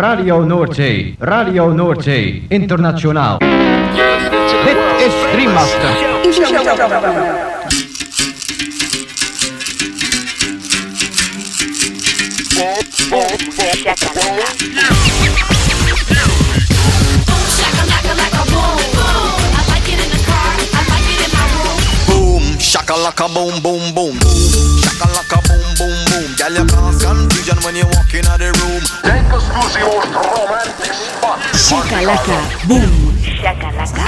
Radio Noordzee, Radio Noordzee, internationaal. Dit is Dreammaster. Boom, shakalaka boom boom boom. Shakalaka boom boom boom. Girl, you cause confusion when you walk in the room exclusivos romantic spots. Shakalaka, boom. Shakalaka.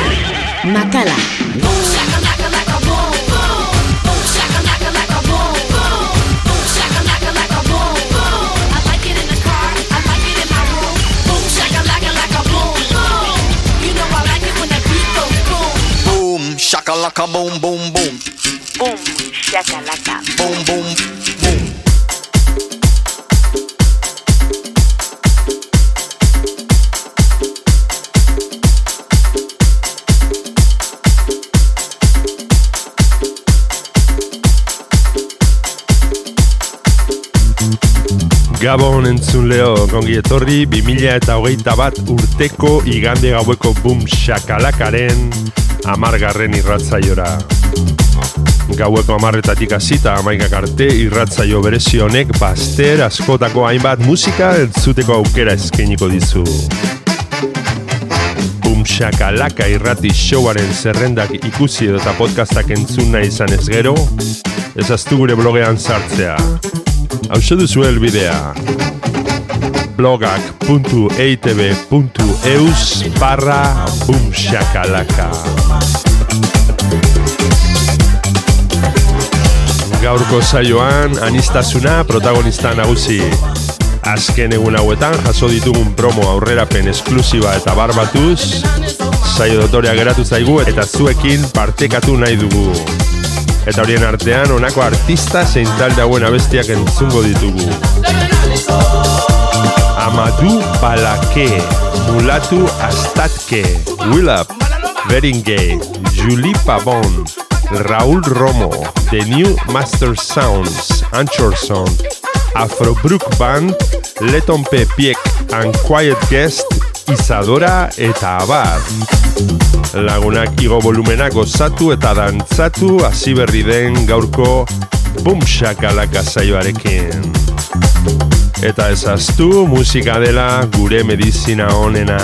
Macala. Boom, shakalaka, laka, boom, boom. Boom, shakalaka, laka, boom, boom. Boom, shakalaka, laka, boom, boom. I like it in the car. I like it in my room. Boom, shakalaka, laka, boom, boom. You know I like it when that beat goes boom. Boom, shakalaka, boom, boom, boom. Boom, shakalaka. Boom, boom. Gabon entzun leo, gongi etorri, 2000 eta hogeita bat urteko igande gaueko boom shakalakaren amargarren irratzaiora. Gaueko amarretatik hasita amaikak arte irratzaio berezi honek baster askotako hainbat musika entzuteko aukera eskainiko dizu. Boom shakalaka irrati showaren zerrendak ikusi edo eta podcastak entzun nahi izan ez gero, ez aztu gure blogean sartzea. Hau duzu elbidea blogak.eitb.eus barra boomshakalaka Gaurko saioan anistasuna protagonista nagusi. Azken egun hauetan jaso ditugun promo aurrerapen esklusiba eta barbatuz Saio dotorea geratu zaigu eta zuekin partekatu nahi dugu Eta horien artean honako artista zein talde hauen abestiak entzungo ditugu. Amadou Balake, Mulatu Astatke, Willap, Beringay, Julie Pavon, Raúl Romo, The New Master Sounds, Anchorson, Afrobrook Band, Leton P. Piek and Quiet Guest, Isadora eta Abar. Lagunak igo volumena gozatu eta dantzatu hasi berri den gaurko bumxakalaka saioarekin. Eta ezaztu musika dela gure medizina onena.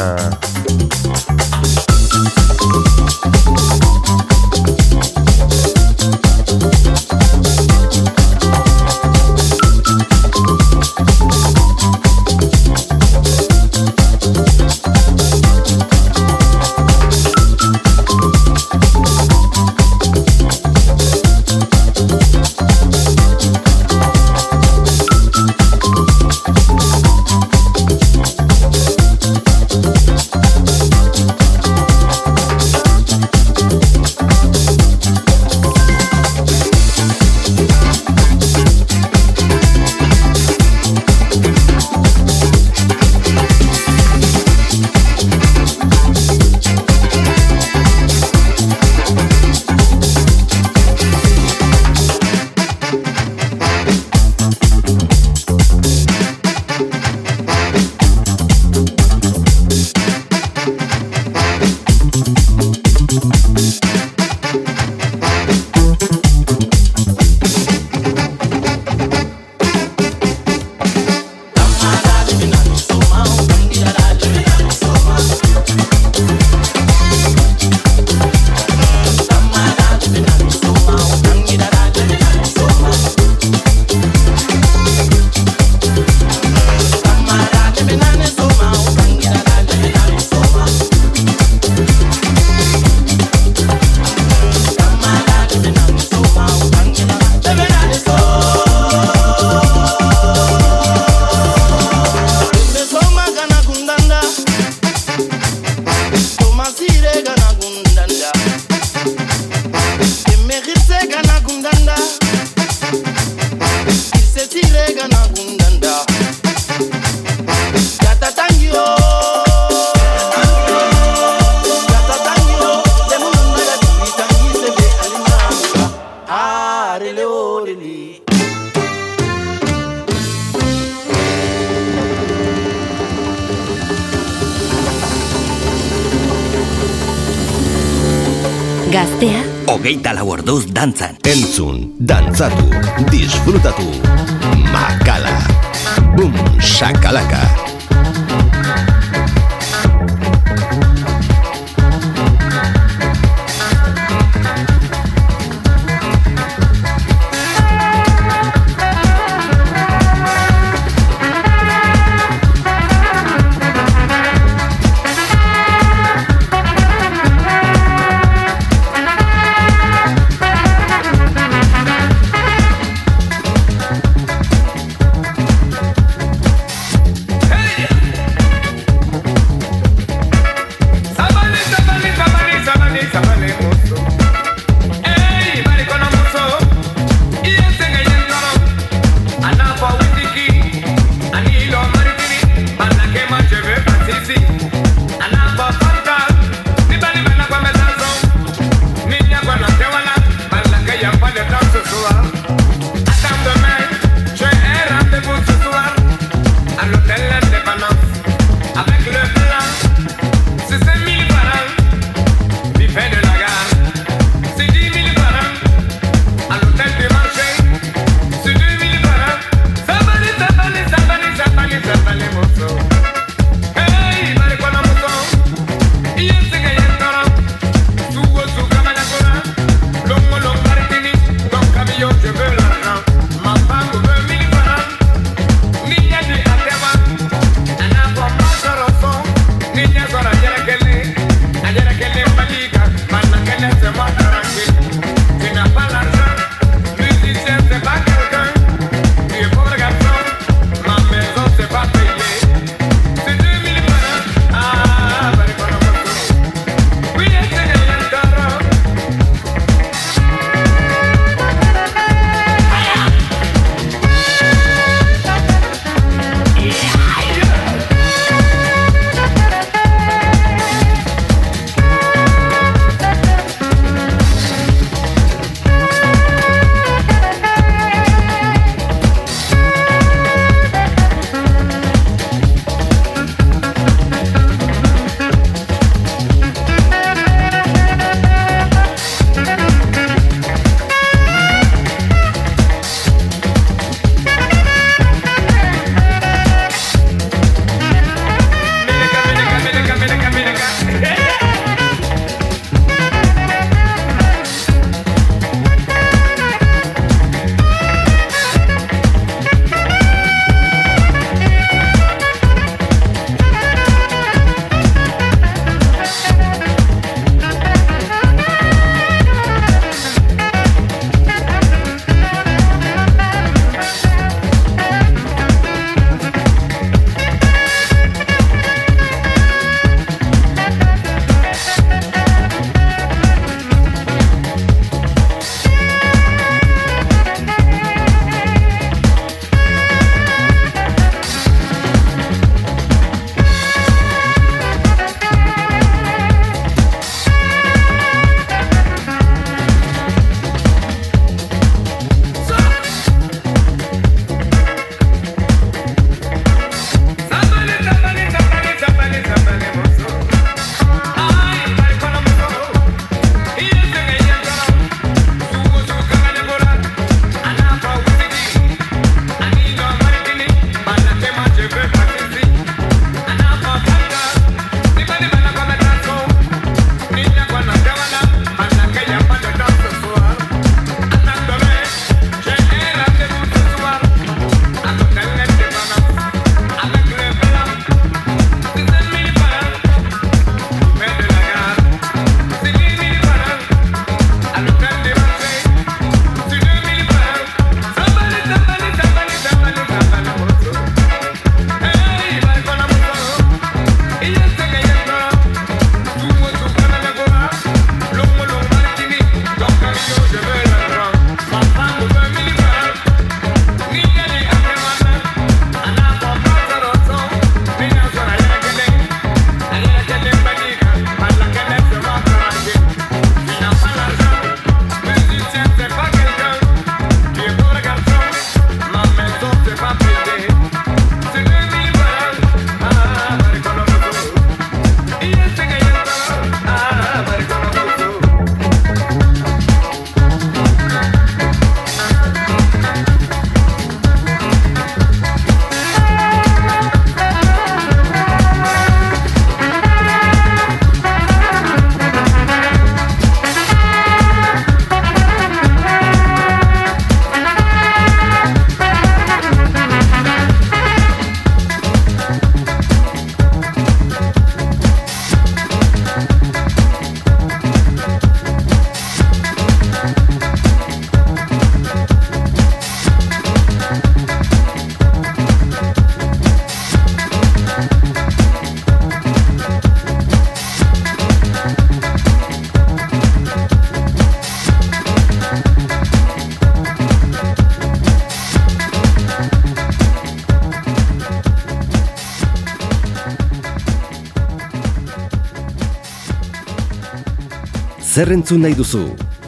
Zer entzun nahi duzu?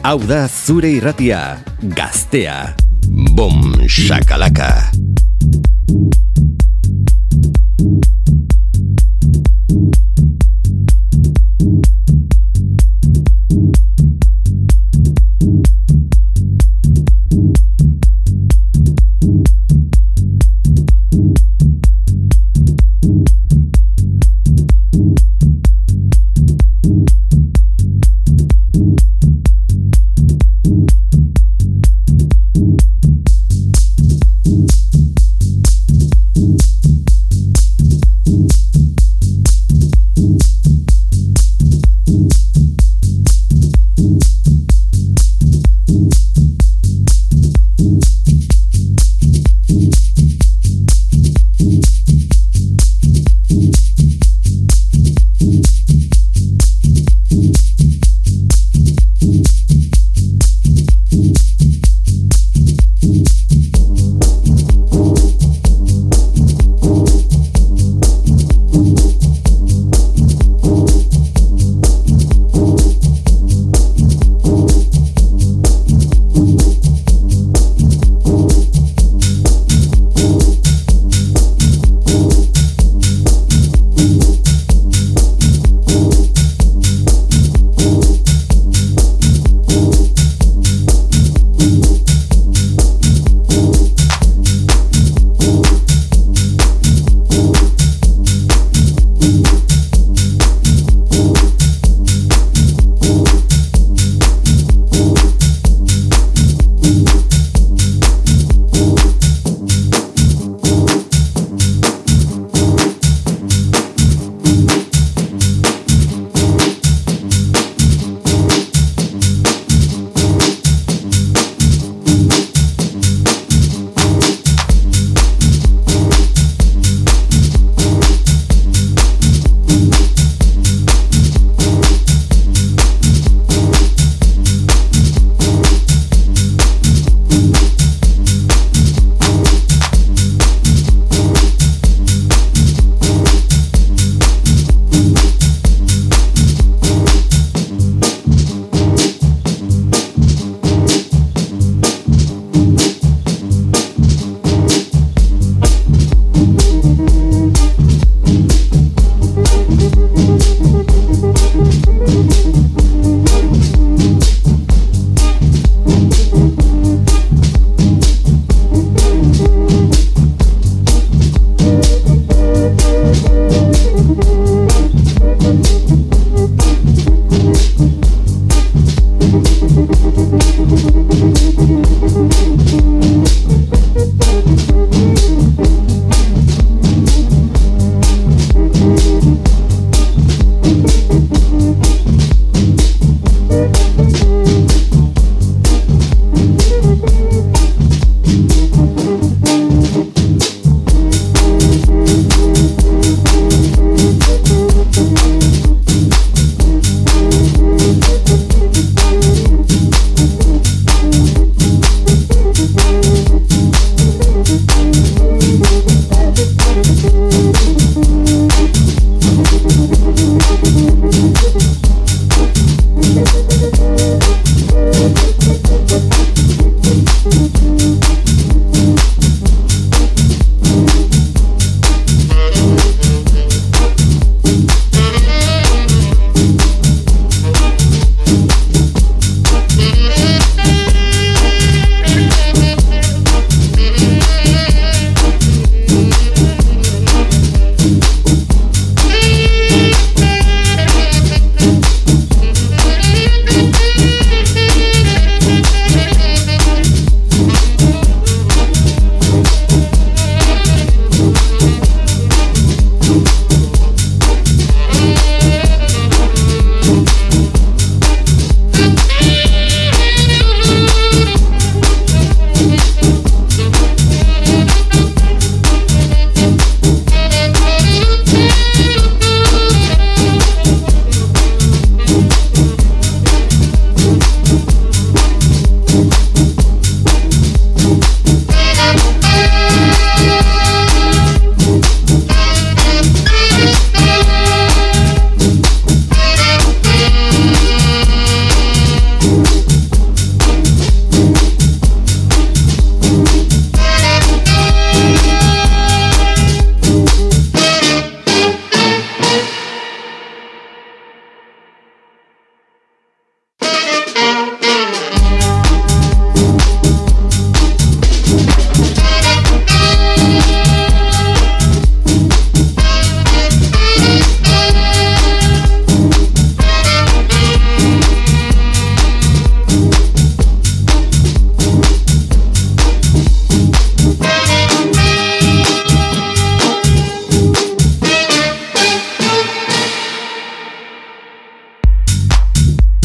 Hau da zure irratia, gaztea. Bom, shakalaka.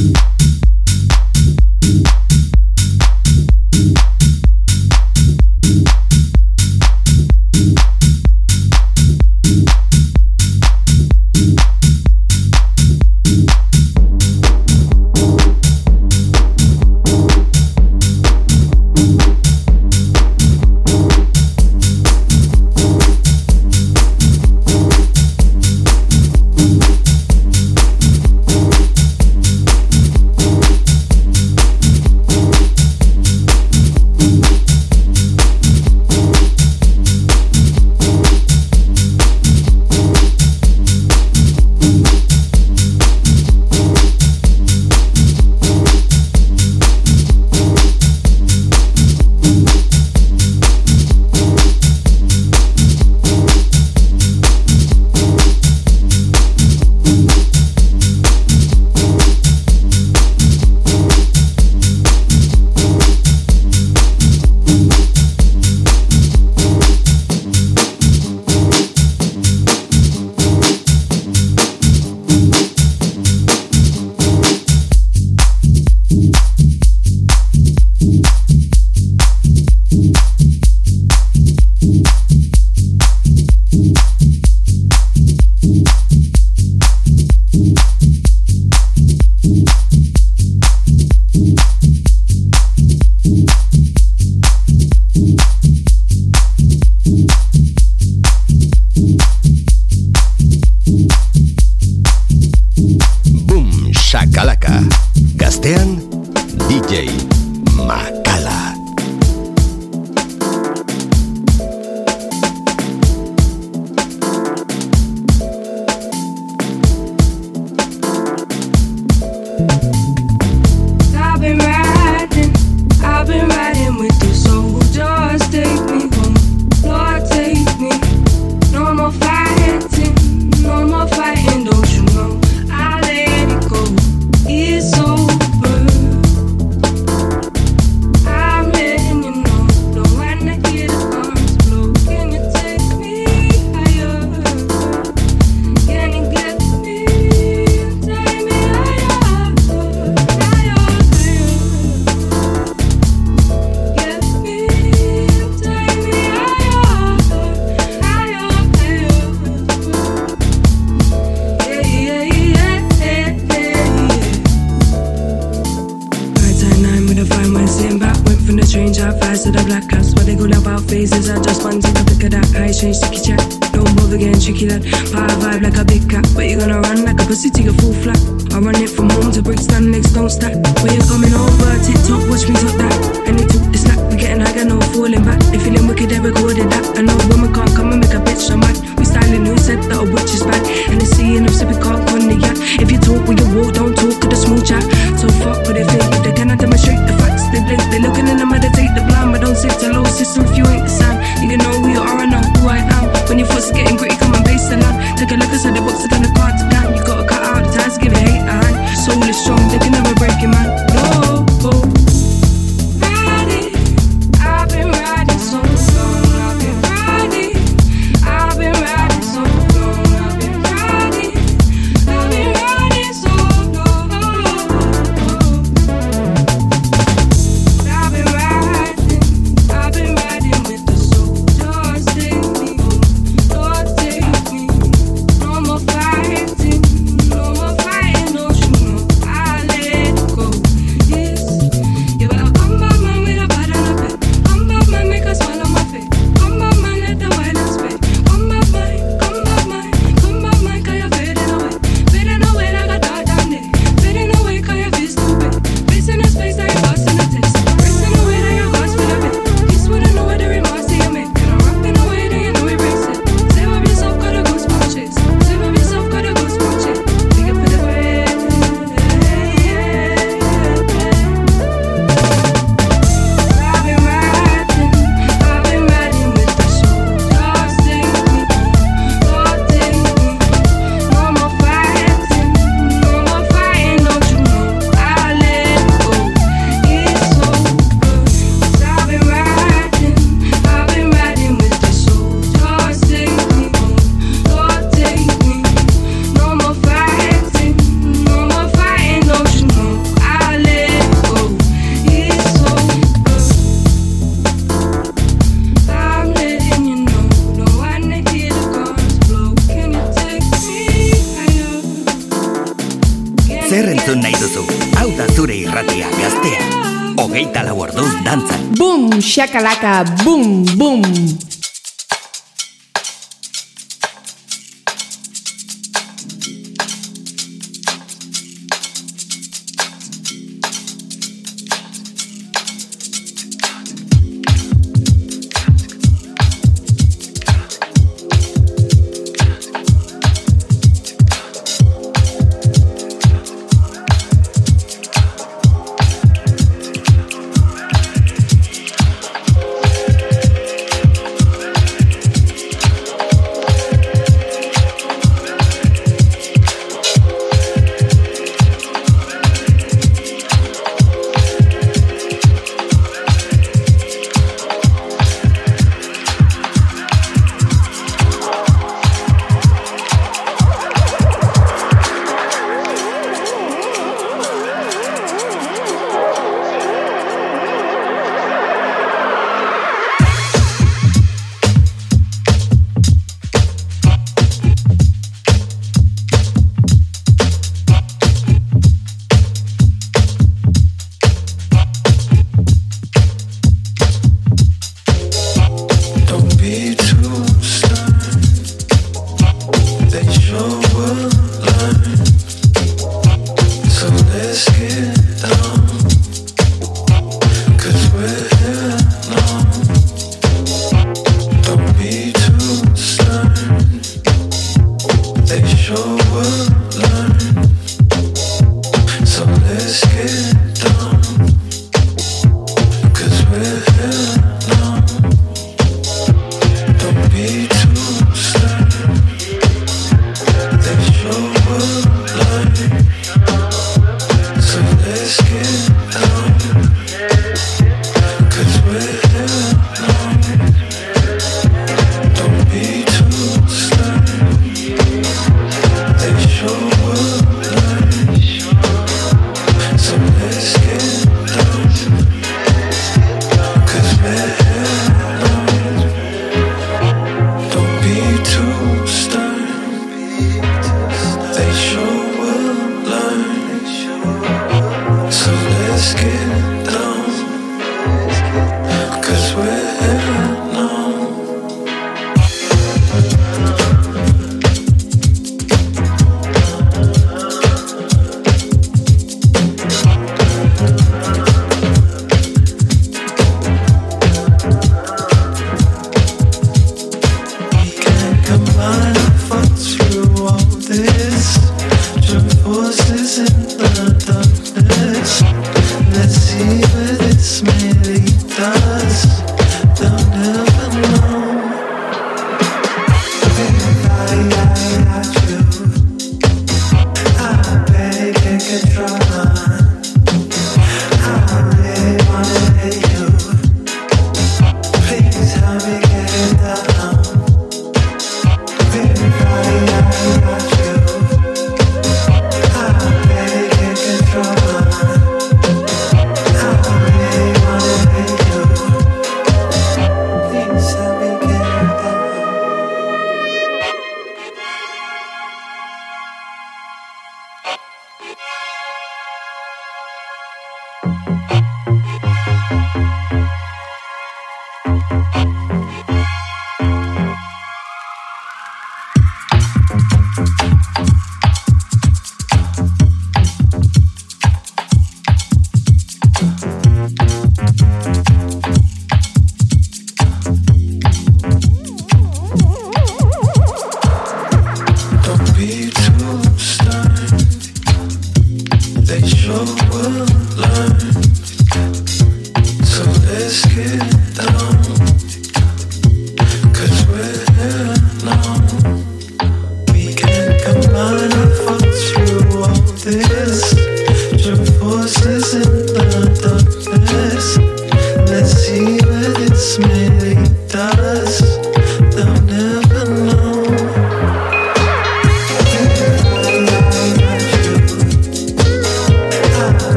you shakalaka boom.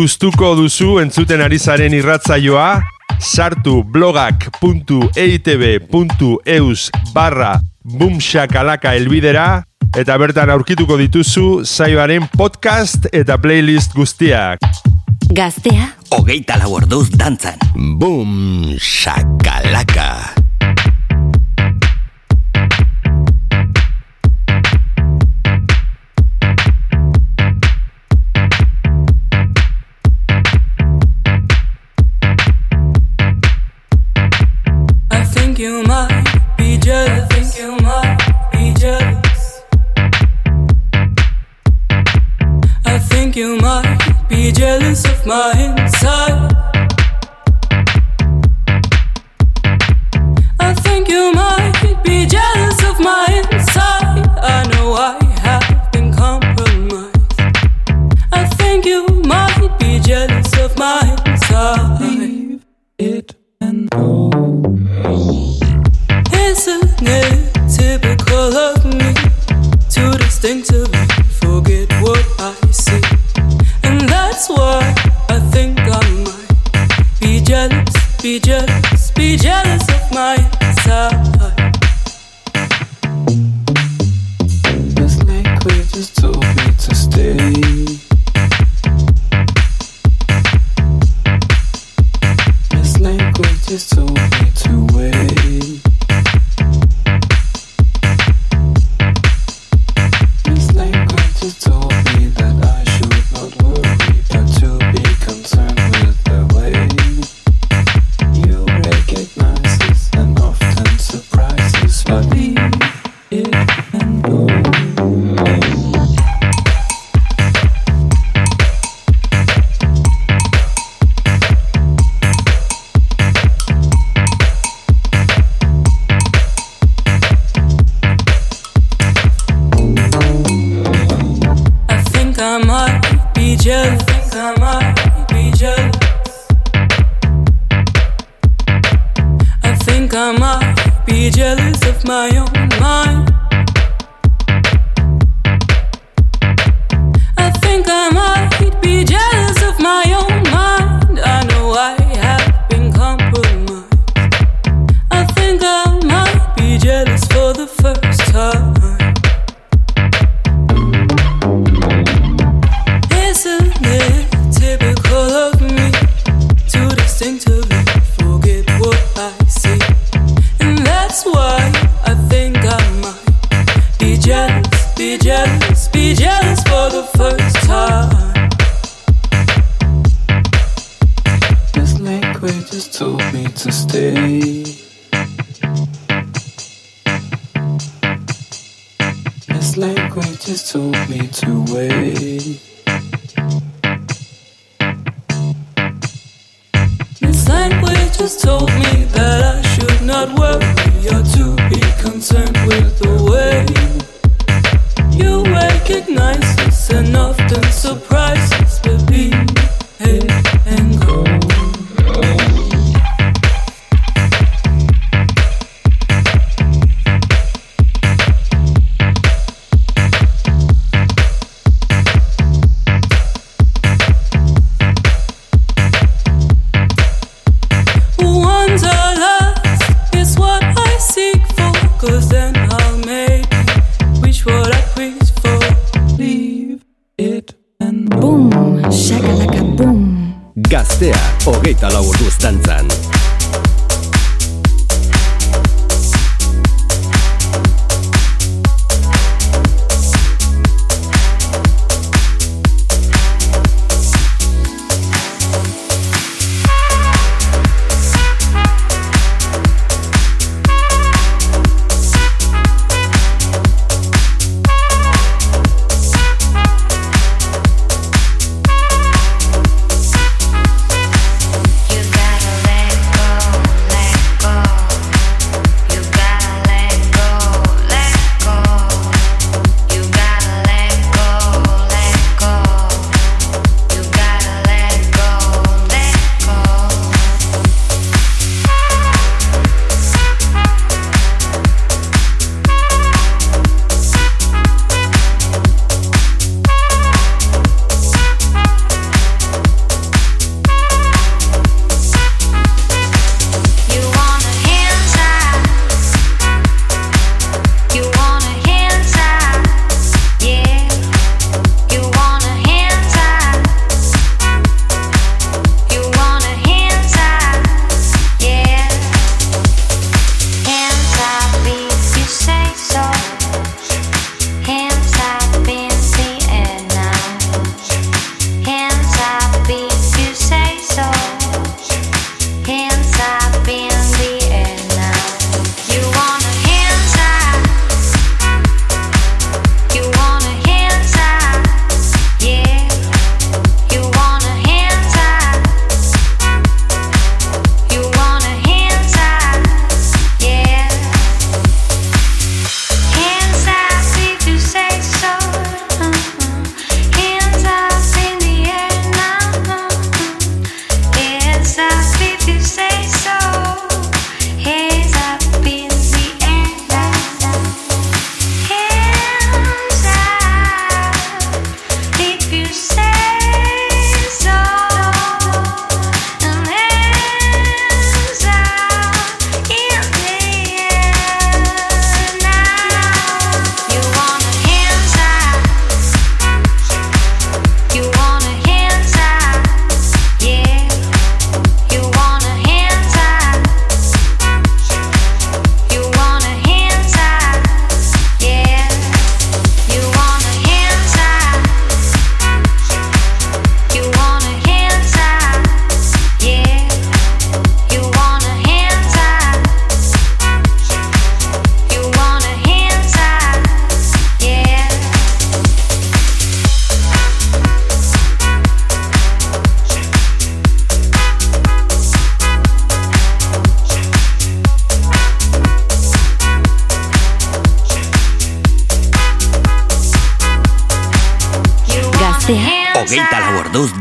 gustuko duzu entzuten ari zaren irratzaioa, sartu blogak.eitb.eus barra bumxakalaka elbidera eta bertan aurkituko dituzu saioaren podcast eta playlist guztiak. Gaztea, hogeita lau orduz dantzan. Bum, shakalaka. mind. Hogeita lau orduz dantzan.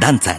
蛋仔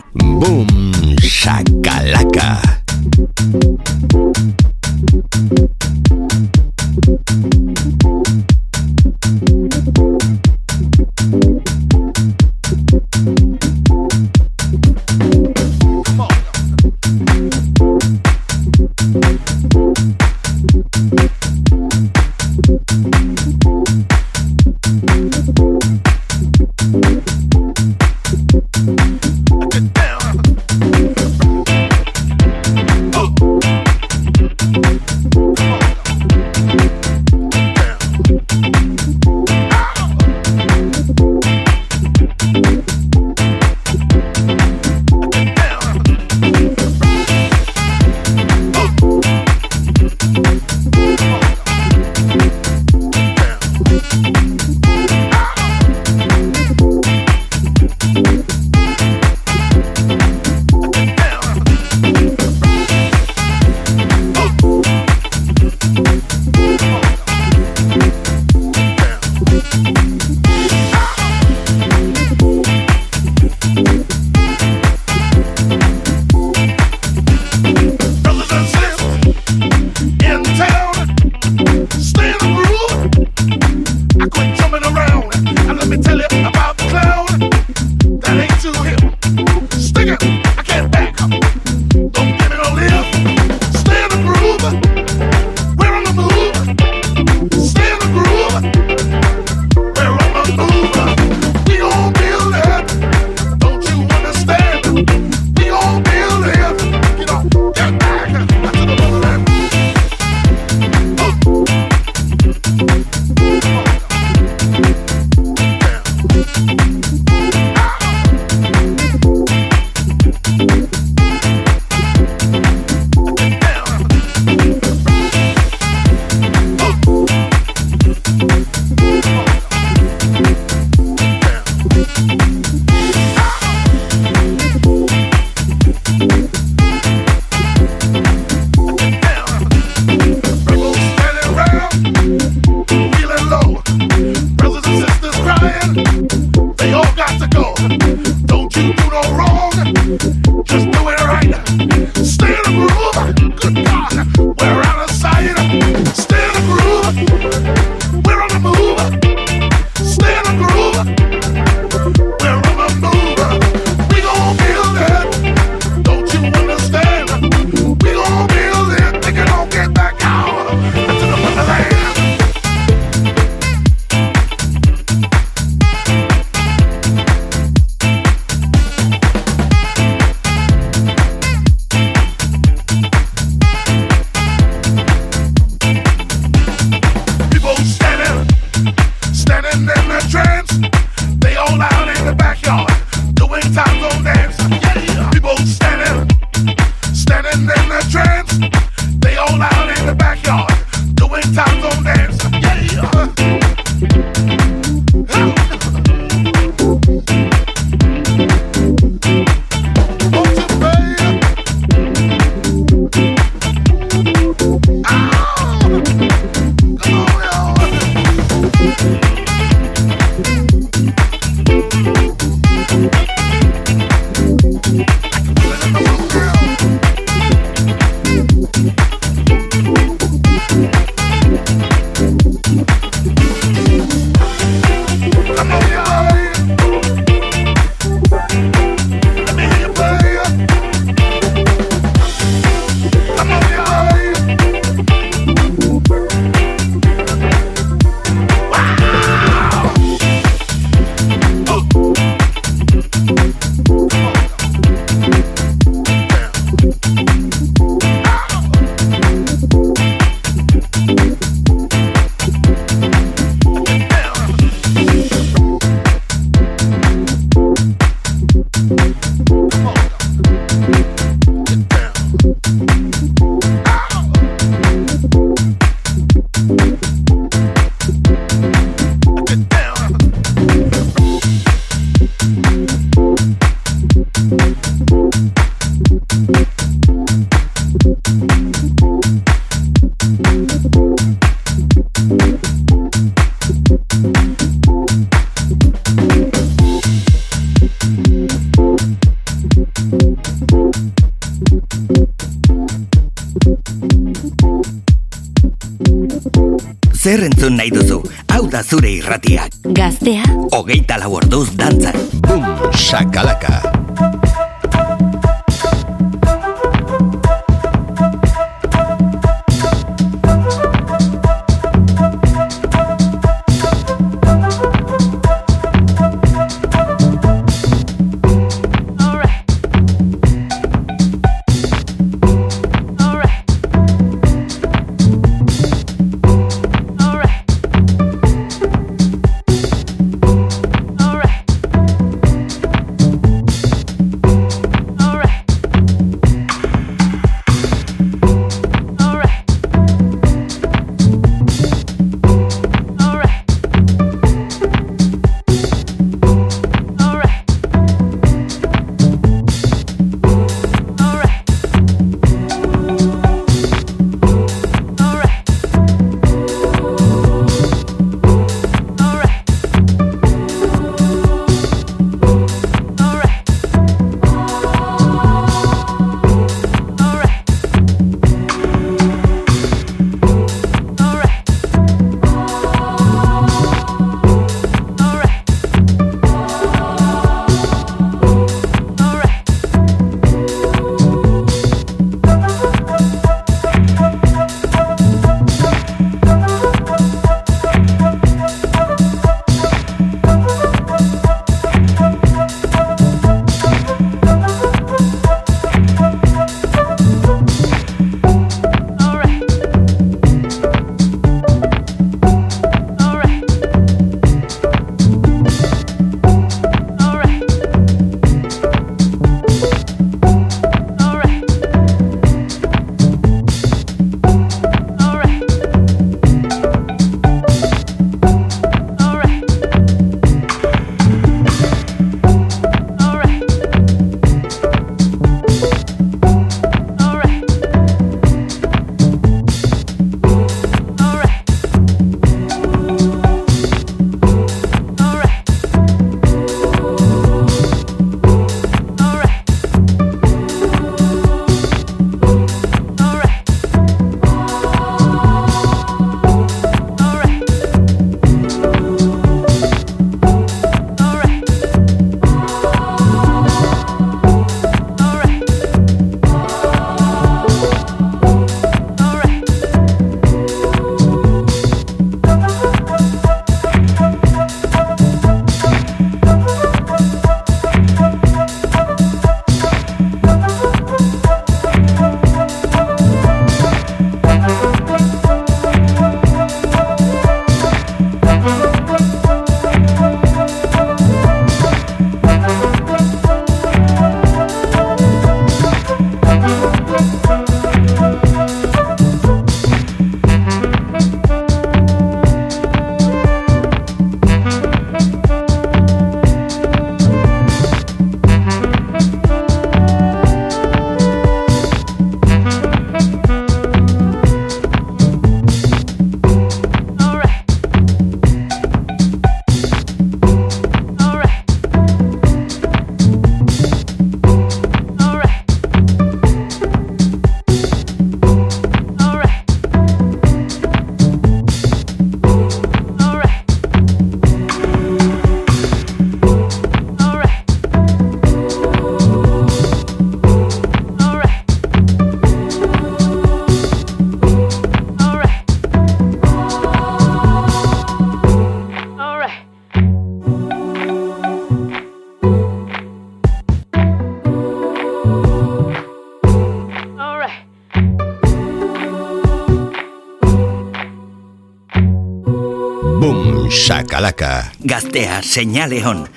Gaztea, Señaleón.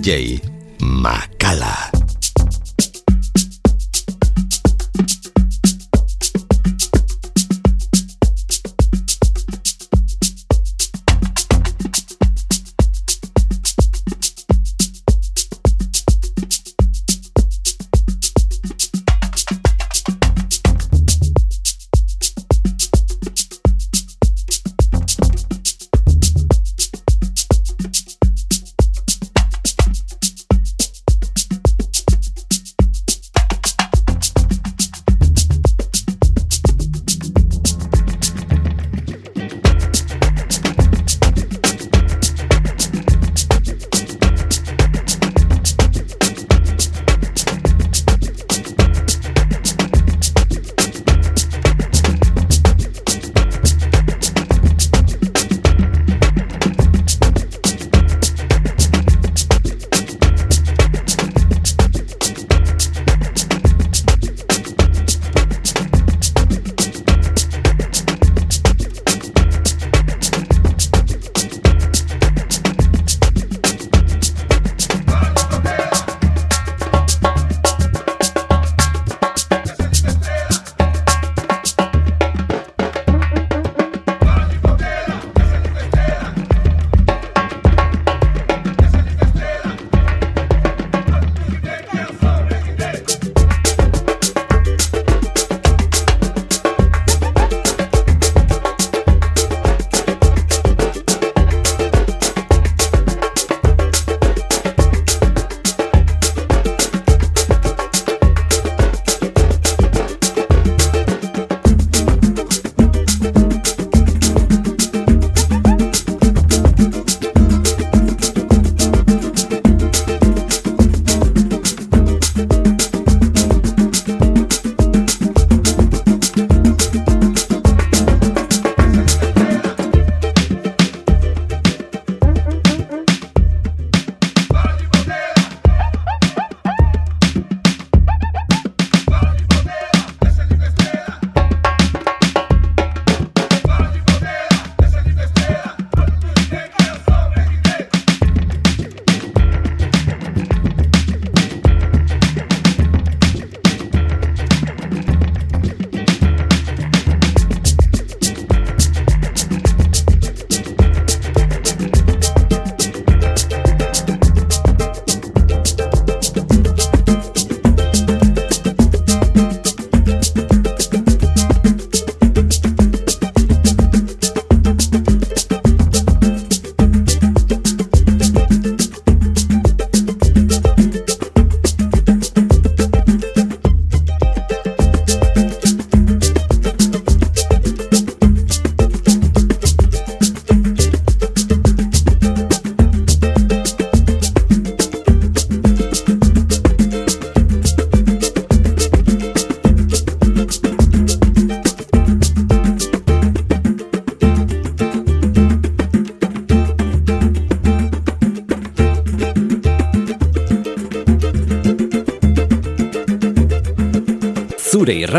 DJ Mac.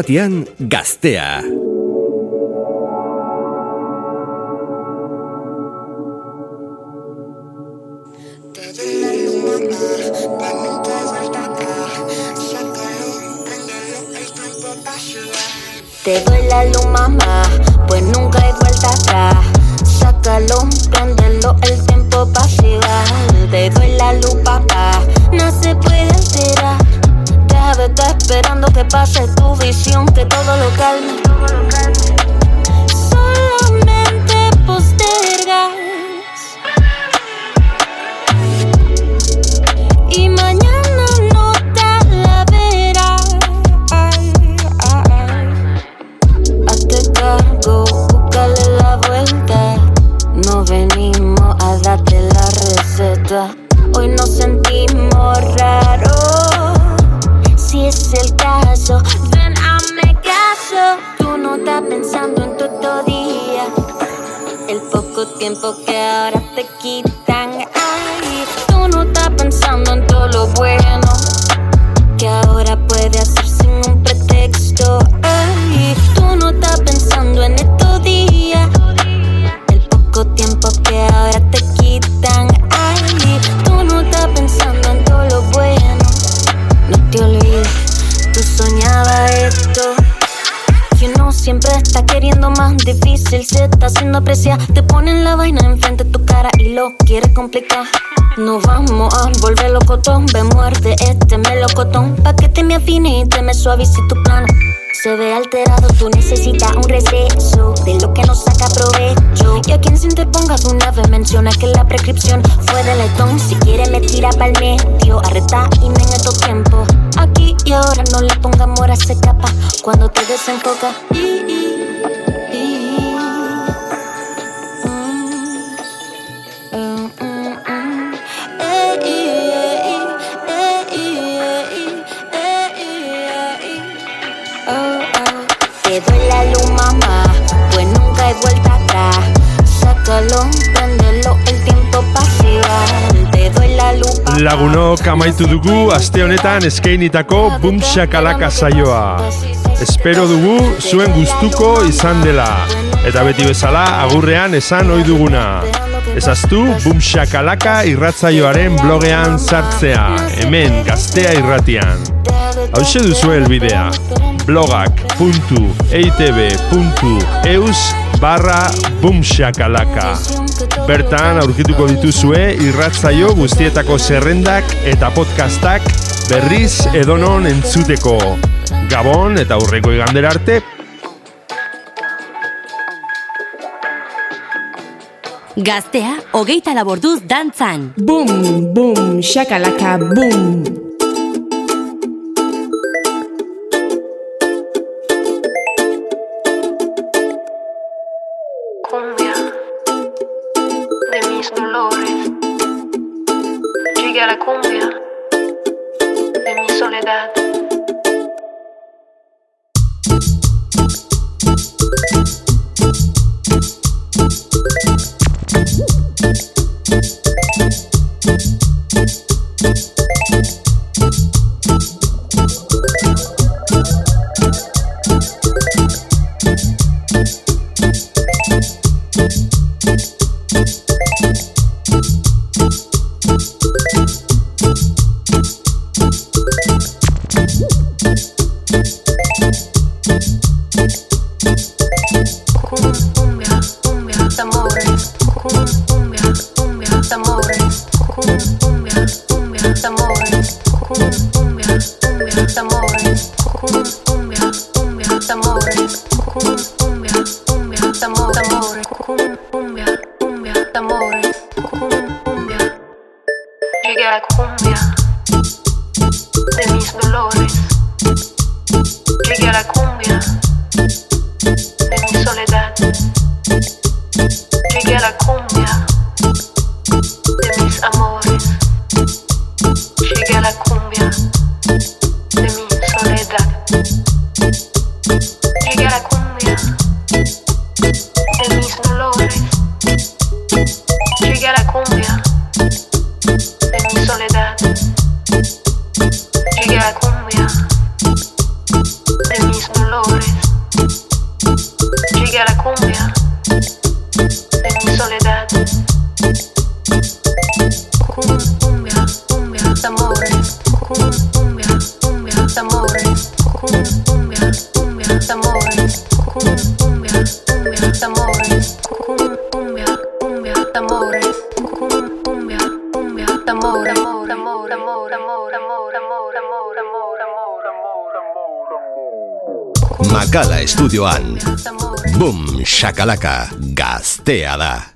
Irratian gaztea. Te doy la luz, mamá, pues nunca hay vuelta atrás. Sácalo, préndelo, el tiempo pasiva. Te doy la luz, papá, no se puede alterar. Estar esperando que pase tu visión, que todo lo calme. Solamente postergas. Y mañana no te la verás. Hazte cargo, búscale la vuelta. No venimos a darte la receta. Poco tiempo que ahora te quitan. Nos vamos a volver locotón, ve muerte este melocotón. Pa' que te me afine y te me suavice tu plano. Se ve alterado, tú necesitas un receso de lo que nos saca provecho. Y a quien se interponga una vez menciona que la prescripción fue de letón. Si quiere me tira pa'l medio, arreta y me en estos tiempos. Aquí y ahora no le ponga amor a ese capa cuando te desenfoca. Atrás. Sácalo, préndelo, el tiempo pasiva. Te doy la luz, Lagunok amaitu dugu aste honetan eskeinitako Boom Shakalaka saioa. Espero dugu zuen gustuko izan dela. Eta beti bezala agurrean esan ohi duguna. Ezaztu Boom Shakalaka irratzaioaren blogean sartzea, hemen gaztea irratian. Hauxe duzu elbidea, blogak.eitb.eus barra boomshakalaka. Bertan aurkituko dituzue irratzaio guztietako zerrendak eta podcastak berriz edonon entzuteko. Gabon eta aurreko igandera arte, Gaztea, hogeita laborduz dantzan. Boom, boom, shakalaka, boom. Shakalaka gaztea da.